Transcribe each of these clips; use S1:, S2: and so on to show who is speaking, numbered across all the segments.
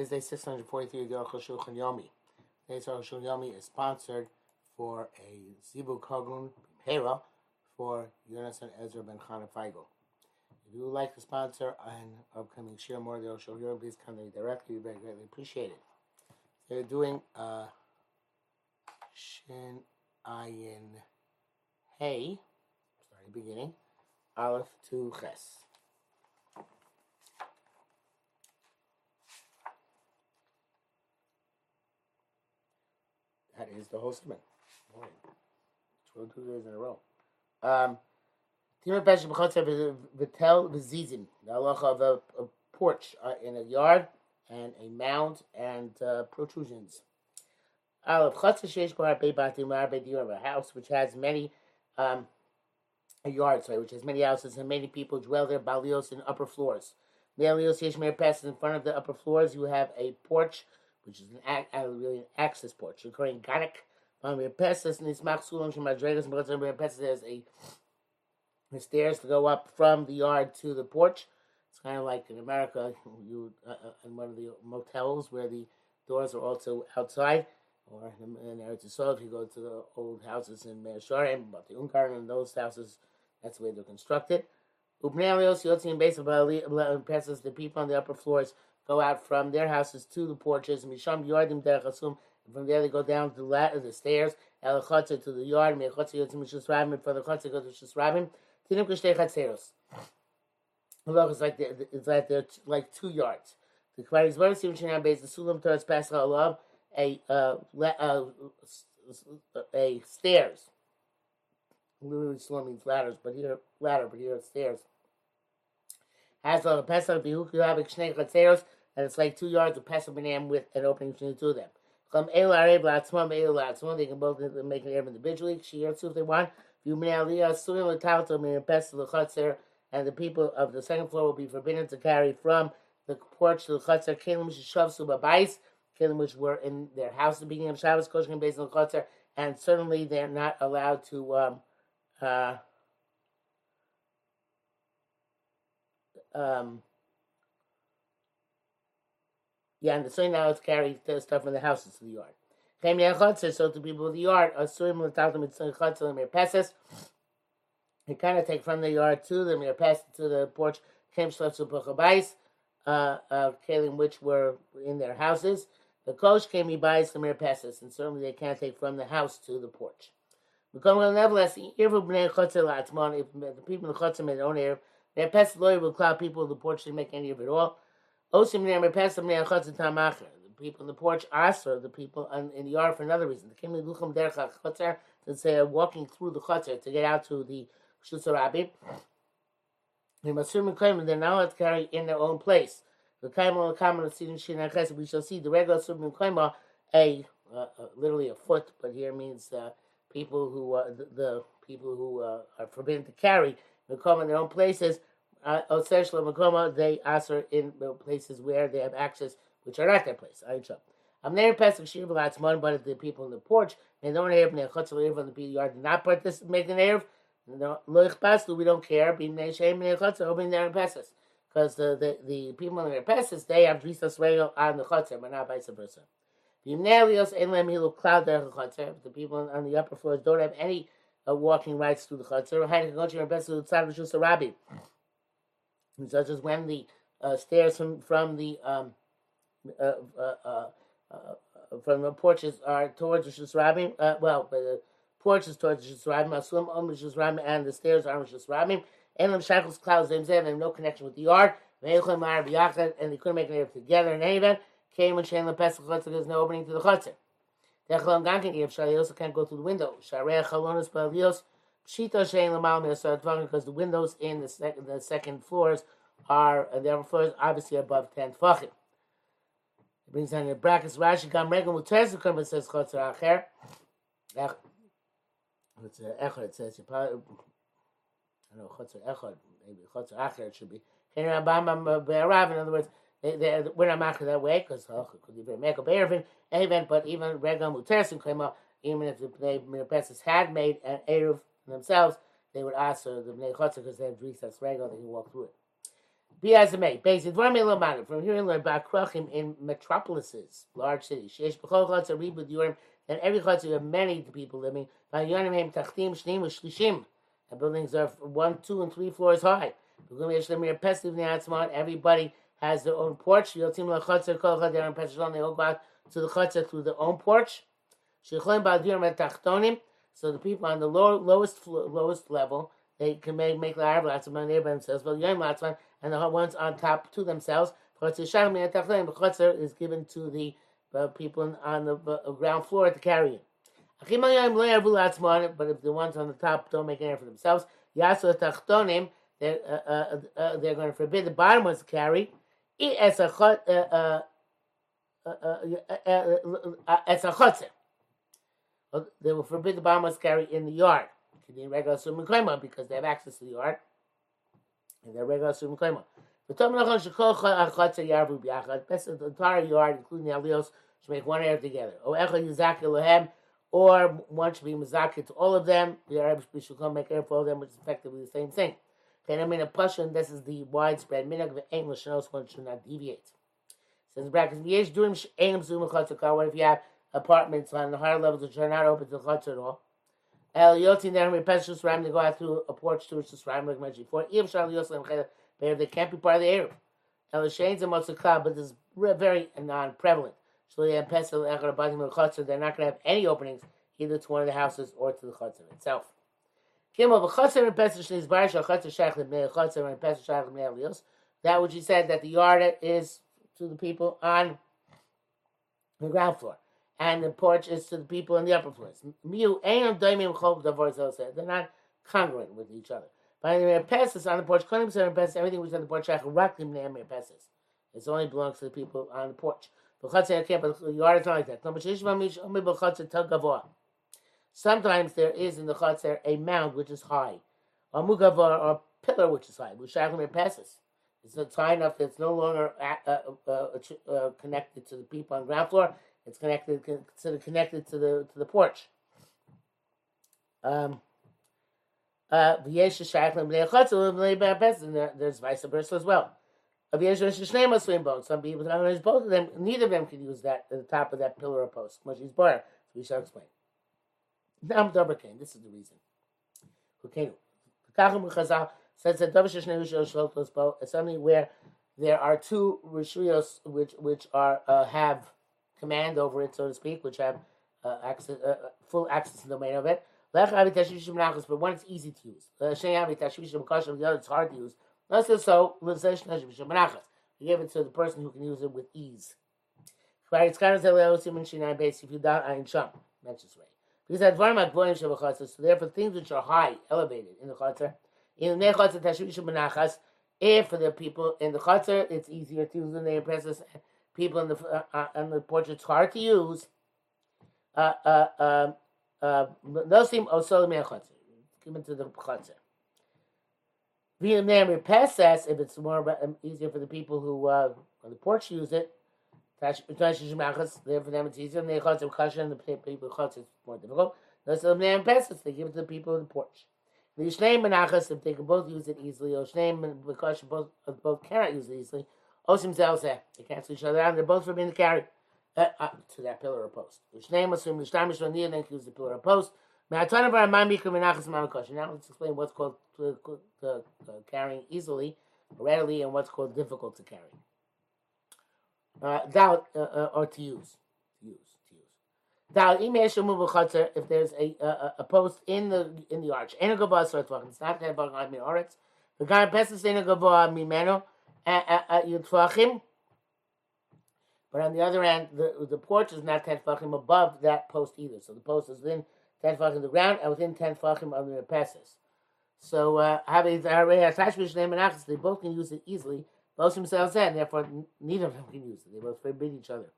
S1: is day 643 of the Aruch Shulchan Yomi. Yomi is sponsored for a Zibu Kogun Hera for Yonasan Ezra Ben Chana Feigl. If you would like to sponsor an upcoming share more of the Yomi, please to me directly. We very greatly appreciate it. They're doing uh, Shin Ayin Hey, sorry, beginning, Aleph to Ches. That is the. Boy, two, two days in a row. Um, Tima Pesha B'chotzer V'tel V'zizim, the halacha of a, a porch uh, in a yard and a mound and uh, protrusions. Aleph Chotzer Sheish Bar Bei Batim Mar Bei a house which has many, um, a yard, sorry, which has many houses and many people dwell there, balios in upper floors. Melios Yesh Mer in front of the upper floors, you have a porch which is an uh, really an access port. Recurring Ganek, Pesas, and Ismach Sulam Shemadregas, and Pesas, there's a the stairs to go up from the yard to the porch. It's kind of like in America, you uh, uh in one of the motels where the doors are also outside, or in, Eretz Yisrael, if you go to the old houses in Meah Shearim, but the Ungarn and those houses, that's the way they're constructed. Upnelios, Yotzim, Base of Pesas, the people on the upper floors go out from their houses to the porches. Misham Yardim Derechasum. From there they go down the, ladder, the stairs. El Chotzer to the yard. Me Chotzer Yotzim Mishus Rabim. For the Chotzer goes to Mishus Rabim. Tinim Kushtei Chatzeros. It's like it's like they're like two yards. The Kvaris Bar Sim Shinam Beis the Sulam Torah Pascha Alav a uh, uh, a stairs. Literally, Sulam means ladders, but here ladder, but here stairs. Has a Pesach Bihuk Yavik Shnei Chatzeros and it's like two yards of Pesach Banam with an opening between the two of them. Come El Arab Latzmam, El Latzmam, they can both make an Arab individually, Shir if they want. Aliyah, Surim Latalto, Mir Pesach Lachatzer, and the people of the second floor will be forbidden to carry from the porch to the Chatzer, Kalim Shishav Subabais, Kalim which were in their house at the beginning of Shabbos, Koshkin based on the Chatzer, and certainly they're not allowed to. Um, uh, um, yeah, and the same now is carry the stuff from the houses to the yard. So to people of the yard, assurim l'taltam mitzvah mirpeses. They kind of take from the yard to the mirpes to the porch. Came puchabais, uh, uh, kalim which were in their houses. The coach came he buys the mirpeses, and certainly they can't take from the house to the porch. Nevertheless, If the people in the chutzah made their own ear, their pest lawyer will cloud people of the porch to make any of it all. Osim The people in the porch also the people in the yard for another reason. The Kim Lucham Derech Chotzer, since they are walking through the Chotzer to get out to the Shutzer Rabbi. They must assume they're not allowed to carry in their own place. The Kaimel Kamal Sidin Shin we shall see the regular Subim Kaima, a uh, uh, literally a foot, but here means uh, people who uh, the, the, people who uh, are forbidden to carry, they come in their own places uh, they answer in places where they have access, which are not their place. I'm there in Pesach Shir B'Latzman, but the people in the porch, and don't have the Chutz from the yard did not participate in the Erev. No, we don't care. Being Shem and Chutz, opening there in Pesach. Because the, the, the people in the Pesach, they have Drisas Regel on the Chutz, but not vice versa. The cloud there the people on the upper floors don't have any uh, walking rights through the Chutz. Heineken Gochi and Pesach Tzad Rishus Rabbi such as when the uh, stairs from from the um, uh, uh, uh, uh from the porches are towards the Shusrabim. Uh, well, the porches towards the Shusrabim, Asum Om Shusrabim, and the stairs are Shusrabim. And the shackles, clouds, they have no connection with the yard. And they couldn't make it together in any event. Came Shem Pesach Chotzer, there's no opening to the Chotzer. Shari also can't go through the window. Sharei Balios Pshita shein l'mal me'asar because the windows in the second the second floors are and the upper floors obviously above ten. It brings down the brackets Rashi gam regel mutez but says chotzer acher. It's echad. It says I don't know chotzer echad maybe chotzer acher it should be. Uh, in other words, they, we're not marking that way because oh, could be a bear event, but even regel mutesim came up even if the, the had made an eruv themselves, they would ask the Bnei Chotzer because they have Drisas Regal, they can walk through it. Be as it may. Basic From here we learn about Krachim in metropolises, large cities. Sheesh b'chol chotzer ribud yurim. And every chotzer you have many people living. By yonim hem tachtim shneim shlishim. The buildings are one, two, and three floors high. Everybody has their own porch. They all go out to the chotzer through their own porch. So the people on the low, lowest lowest level they can make make the Arab Latzman near themselves, but Yom Latzman and the ones on top to themselves. The chutzer is given to the uh, people on the uh, ground floor to carry it. But if the ones on the top don't make any for themselves, they're, uh, uh, uh, they're going to forbid the bottom ones to carry. As a chutzer. They will forbid the bombers carry in the yard because they have access to the yard. And they're regular Surim Klema. The entire yard, including the Alios, should make one air together. Or one should be Mazaki to all of them. The Arabs should come make air for all of them, which is effectively the same thing. Okay, I mean, a Pashun, this is the widespread minhag of English, and one should not deviate. What if you have apartments on the higher levels which are not open to the Chatzar at all? El Yotin there repetitive Ram to go out through a porch to which the Ram like mentioned before. If Shal Yosem Cheder, they can't be part of the Erev. El Shane's a Motzakah, but this is very non-prevalent. So they have Pesel Echad Abadim Chutzer. They're not going to have any openings either to one of the houses or to the Chutzer itself. And and. That which he said that the yard is to the people on the ground floor and the porch is to the people in the upper floors. They're not congruent with each other. In the passes on the porch, everything which is on the porch, Passes. it only belongs to the people on the porch. But the yard is not like that. Sometimes there is in the chutzner a mound which is high, a mugavar or a pillar which is high. passes. It's high enough that it's no longer uh, uh, uh, uh, connected to the people on ground floor. It's connected, considered connected to the to the porch. Um, uh, there's vice versa as well. Some people don't both of them, neither of them can use that at the top of that pillar or post. Much is bar, we shall explain. Nam Dabrakin, this is the reason. Okay. Says that is something where there are two rishuyos which which are uh, have command over it, so to speak, which have uh, access, uh, full access to the domain of it. But one, it's easy to use. The other, it's hard to use. That's so, he gave it to the person who can use it with ease. You Sham, mentions way. Because that varmak voyim shabachasa, so therefore things which are high, elevated in the chatzar, in the chatzar tashvish benachas, if for the people in the chatzar, it's easier to use the impresses people in the uh, uh, on the porch. It's hard to use. Uh, uh, um, uh, Nosim osolim echotzer. Given to the chotzer. V'yim pesas if it's more um, easier for the people who uh, on the porch use it. There for them it's easier. And chotzer and the people chotzer it's more difficult. Nosim pesas they give it to the people on the porch. The Yishneim Menachas, if they can both use it easily, or Yishneim and both both cannot use it easily, Osim Zelzeh. They cancel each other out. They're both forbidden to carry uh, uh, to that pillar or post. Which name assume Lishtamish Ranir then use the pillar or post. Now let's explain what's called uh, uh, carrying easily, readily, and what's called difficult to carry. Uh, doubt uh, uh, or to use, use, to use. Doubt if there's a, a a post in the in the arch, It's not that on the The guy passes in a gavah mimeno at. But on the other hand, the, the porch is not 10 fachim above that post either. So the post is within 10 fachim of the ground and within 10 fachim of the passes. So, uh, they both can use it easily. Both themselves and therefore neither of them can use it. They both forbid each other.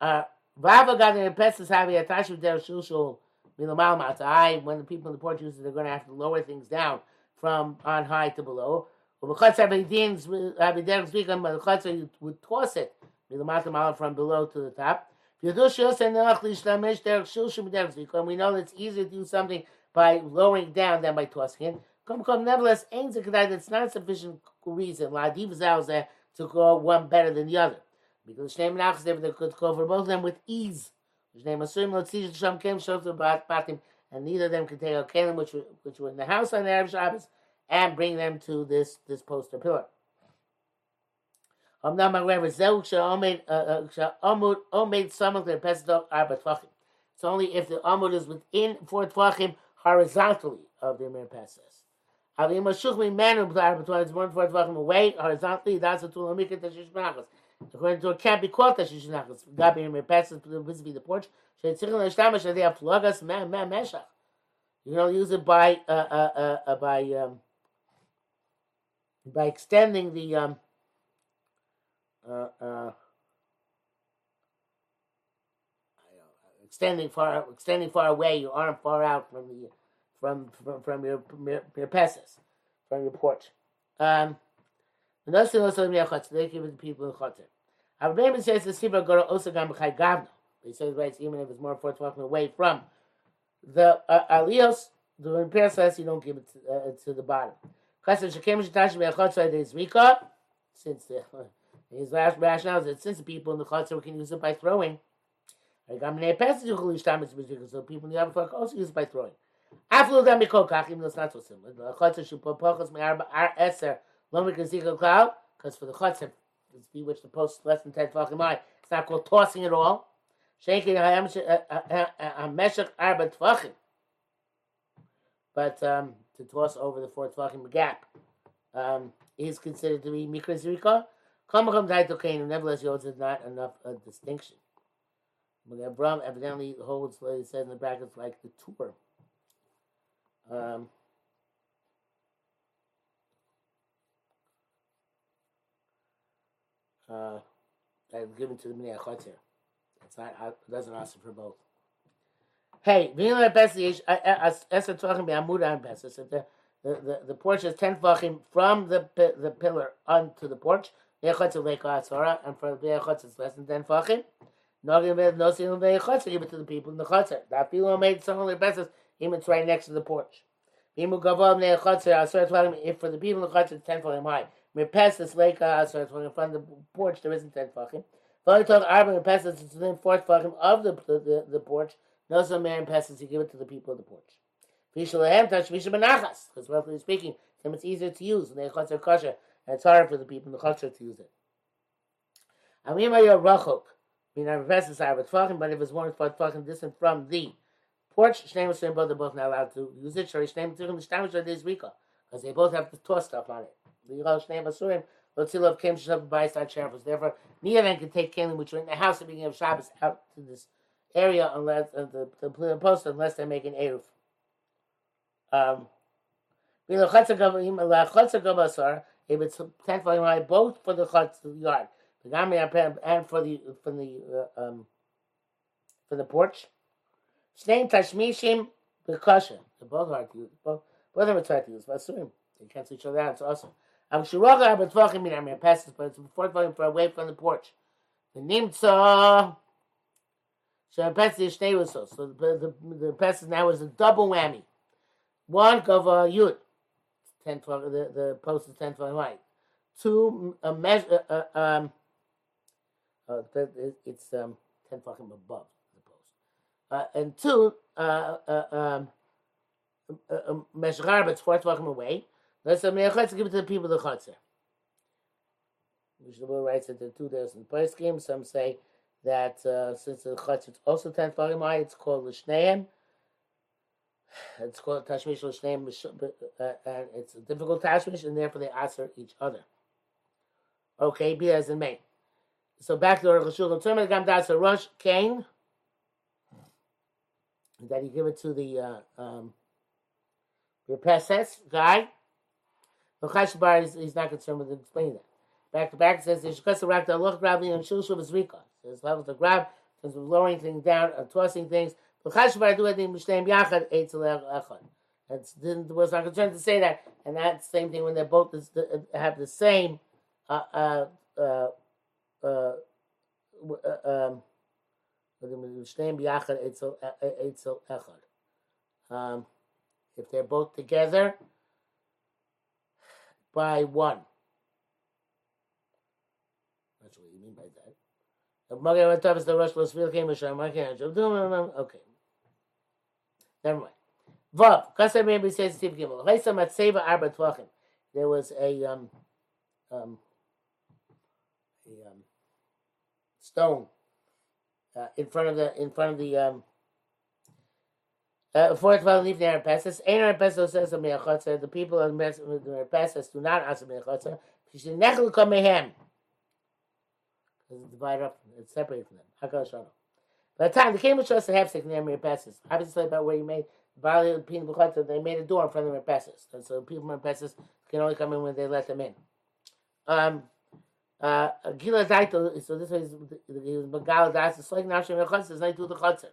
S1: Uh, pesas. When the people in the porch use it, they're going to have to lower things down from on high to below. Ubechutz Abedin's Abedin's weekend, but the chutzah you would toss it from below to the top. And we know it's easier to do something by lowering down than by tossing it. Nevertheless, it's not sufficient reason, to call one better than the other. Because they could call for both of them with ease. And neither of them could take a Kalim, which, which were in the house on Arab Shabbos, and bring them to this, this poster pillar. It's uh, uh, only if the amud is within four tefachim horizontally of the Amir Pesach. Avim one four tvachim away horizontally. That's a Tula Mikra Tashish Benachos. According to it, can't be called Tashish Benachos. God being Amir Pesach, the porch. Shetzichin they have Plagas Meshach. You don't use it by, uh, uh, uh, uh by, um, by extending the, um, uh, uh, extending far extending far away, your arm far out from the from from, from your, your your passes, from your porch. Um, they give it to people in Chotzeh. Our says the Sibra Gora also gam b'chai gavna. He says right, even if it's more four walking away from the uh, alios, the says you don't give it to, uh, to the bottom. Since the his last rationale is that since people in the chutzner can use it by throwing, so people in the other flock also use it by throwing. After them, mikol kachim, that's not so similar. The chutzner should put pochos me'arba ar eser, lo mikazikal cloud, because for the chutzner, it's be which the post less than 10 fucking high. It's not called tossing at all. Shaking a meshach arba tvachim. But um, to toss over the four tvachim gap um, is considered to be mikra zrika. Kamacham Taito Kain, nevertheless, yours is not enough a distinction. But Abram evidently holds what he said in the brackets like the tour. Um, uh, that given to the Minei Chotir. It's not, it doesn't ask for both. Hey, we know the best is as as it's talking about Mudan best. So the the the porch is 10 vachim from the the pillar onto the porch. Yeah, khotz le kasara and for the khotz is less than 10 vachim. No give it no sin the khotz give it to the people in the khotz. That people made some of the best him it's right next to the porch. We move go on the khotz I swear if for the people in the khotz 10 vachim high. Me pass this le kasara from in front of the porch there isn't 10 vachim. But I talk I'm going to pass this to the 4 vachim of the the, the porch. No some man Pesses, you give it to the people of the porch. Because roughly speaking, it's easier to use, and Ne'echotzer Kosher. And it's hard for the people in the culture to use it. Amima Rachok, mean our professors are but talking, but if it's one for talking distant from the porch, Shnei and both are both not allowed to use it. Shari Shnei Masurim Shtamish are this week because they both have to toss stuff on it. The Yichal Shnei Masurim, Lotzilov came to buy side sheriffs. Therefore, neither them can take Kalim, which are in the house at the beginning of Shabbos, out to this area unless uh, the, the, post unless they make an Eruv. Um, if it's ten volume high, both for the chutz yard, and for the for the uh, um for the porch. Sneim tashmishim bekasha. They're both hard to use. Both both of them are hard to use. But assume they cancel each other out. It's awesome. I'm shuraga abatvachim min amir passes, but it's fourth volume for away from the porch. The nimtza. So the the passes now is a double whammy. One of a yud ten twelve. The the post is ten twelve right. Two a measure. Uh, uh, um, uh, it's um, ten fucking above the post. Uh, and two, uh, uh, um, Meshgar, but it's four fucking away. Let's give it to the people of the Chutzer. Mishnah writes that there are two different place schemes. Some say that uh, since the is also ten away, it's called Lishneim. It's called Tashmish L'Shneim, uh, and it's a difficult Tashmish, and therefore they answer each other. Okay, be as in may. So back to the Rishul Tzurman Gam Das Rosh Kane. That he give it to the uh, um, Pesach guy. The Chashbar is he's not concerned with explaining that. Back to back says the Shkas Rak the Allah Grab and Shul Shul There's levels of grab, there's lowering things down, and tossing things. It was not concerned to say that, and that's the same thing when they both have the same uh, uh, uh, uh, um, um, if they're both together, by one. That's what you mean by that. Okay. Never mind. Vav. Says Steve Gimel. Matseva Arba Tvachim. There was a um um a um stone uh, in front of the in front of the um uh, one leave. Einar Pesas says Meachotzer, the people of the Pesas do not answer Meachotzer. She should nechel come. Because it's divided up, it's separated from them. Hakadosh Shalom. By the time the king was to have sick near Pesas, obviously about where you made Bali Pin Bechotzer, they made a door in front of Pesas. And so people from Pesas can only come in when they let them in. Um, uh, Gila Daito, so this way he was Bagala Das, it's like Nashim Mechotzer, it's not to the Chotzer.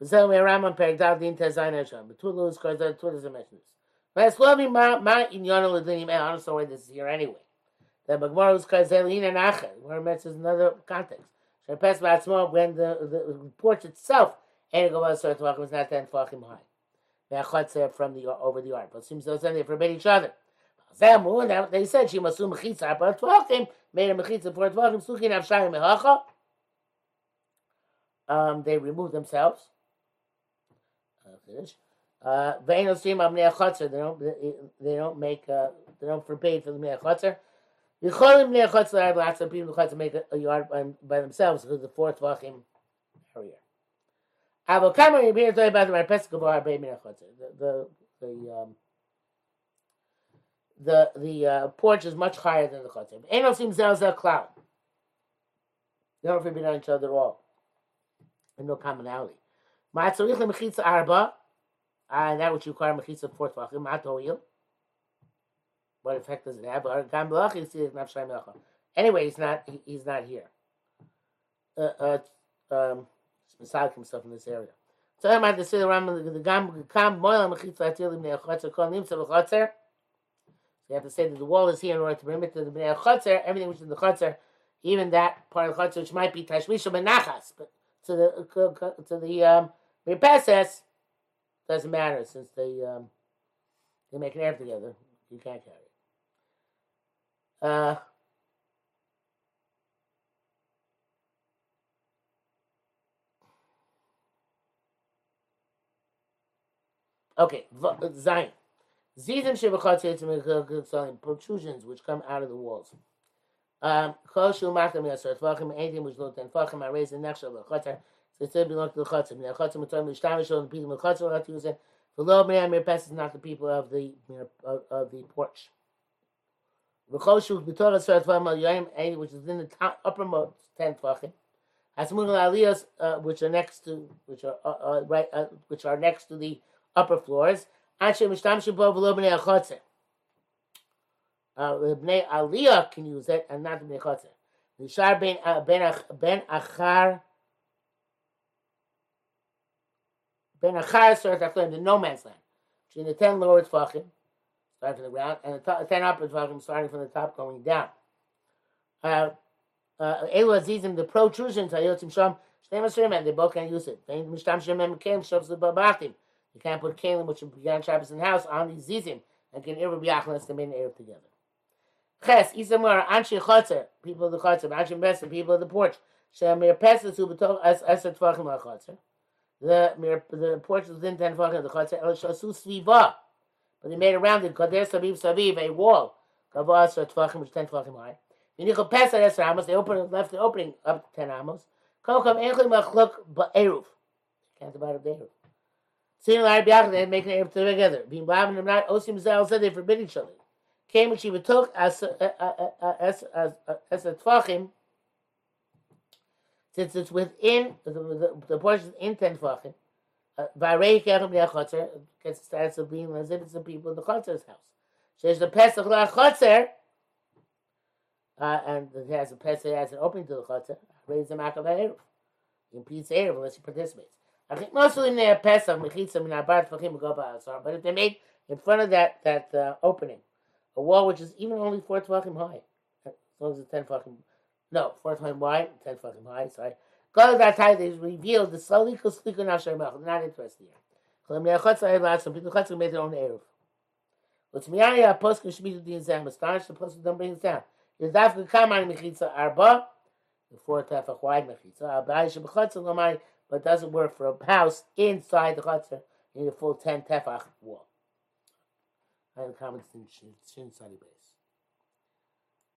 S1: וזה אומר רמב"ם פרק ד' דין ט"ז שם, בתולו is because the Twitter doesn't mention this. But it's loving my my inyan l'dinim. I don't know why this is here anyway. The Magmar is because Elina Nacha. Where mentions another context. Shepes Batzmo when the report itself and go about sort of was not ten fachim high. Me'achotzer from the over the art, but seems those they forbid each other. Zemu, now they said she must do mechitza, but tvachim made a mechitza for tvachim suchin avshayim mehacha. Um, they removed themselves finish. Uh, they don't they don't make uh, they don't forbid for the me'achotzer. Yicholim me'achotzer are lots of people who make a, yard by, by themselves because the fourth vachim area. Avo kamer yibir toy about the marpesik of our baby me'achotzer. The the the um, the the uh, porch is much higher than the chotzer. Ain't no seems a cloud. They don't forbid on each other at all. And no commonality. Ma'atzorich lemechitza arba. and that which you require mechitza fourth vachim, atoil. What effect does it have? Anyway, he's not. He, he's not here. Uh, uh, um, beside himself in this area. So I'm at the city around the gam kam moil mechitza atilim kol nimsa v'chotzer. So you have to say that the wall is here in order to permit to the bnei chotzer everything which is in the chotzer, even that part of the chotzer which might be tashmisha benachas, but to the to the um, doesn't matter since they um, they make an air together. You can't carry it. Uh, okay, Zion. Zizim shebachatz protrusions which come out of the walls. Um, kol shu yasar tvachim anything which looked and tvachim I raise the next of the chatzar they said belong to the chatzim. The chatzim are the shtamish on the people of the chatzim are it. The low man mirpes is not the people of the of, of the porch. The choshu b'torah seret v'amal yoyim which is in the top, uppermost ten tvachim. Hasmun aliyos uh, which are next to which are uh, uh, right uh, which are next to the upper floors. Anshe mishtamshim bo v'lo b'nei achotzim. Uh, the bnei aliyah can use it and not bnei chotzim. The shar ben uh, ben achar Ben Achar starts after in the no man's land. Between the ten lower tefachim, starting from the ground, and the top, ten upper tefachim starting from the top going down. Uh, uh, Elu Azizim, the protrusions, Ayotim Sham, Shnei Masrim, and they both can use it. They Mishtam Shem Mem Kem, Shavs the Babachim. You can't put Kalim, which began Shabbos in the house, on these Zizim, and can Erev Yachlas, the main Erev together. Ches, Isamar, Anshi Chotzer, people of the Chotzer, Anshi Besser, people of the porch, Shem Mir Pesach, who betol as Eser Tvachim HaChotzer the the portion didn't ten fucking the chotzer el shasu sviva, but they made around it kader saviv saviv a wall kavas or tvachim which ten tvachim high. V'nichol pesa esar amos they opened left the opening up to ten amos. Kol kam enchli machlok ba'eruv. Can't divide up the eruv. Seeing like biach they make an eruv together. Being blavin them not osim zel said they forbid each other. Came when she took as as as as a tvachim since it's within the, the, the portion in ten tefachim, uh, Varei kerem le'achotzer gets starts of being as if it's the people in the chotzer's house. So there's the pesach le'achotzer, uh, and it has a pesach has an opening to the chotzer. Raise the makav erev. You impedes erev unless he participates. I think mostly in their pesach mechitza min abar tefachim go ba'asar, but if they made in front of that that uh, opening a wall which is even only four tefachim high, as long as it's ten tefachim no, four times wide, ten fucking high, sorry. Kol der Tayde is revealed the Sally Kostikun Asher Mach, not it was here. Kol mir hat zwei Mats, bin hat zwei Meter on elf. Was mir ja a Post geschmiedt und die sagen, was darfst the Post dann bringen da? Du darfst du kann mal mich arba, the fourth half of wide mich arba, ich hab hat but doesn't work for a house inside the hutze, need a full 10 tefach wall. I have a comment Shin Shin base.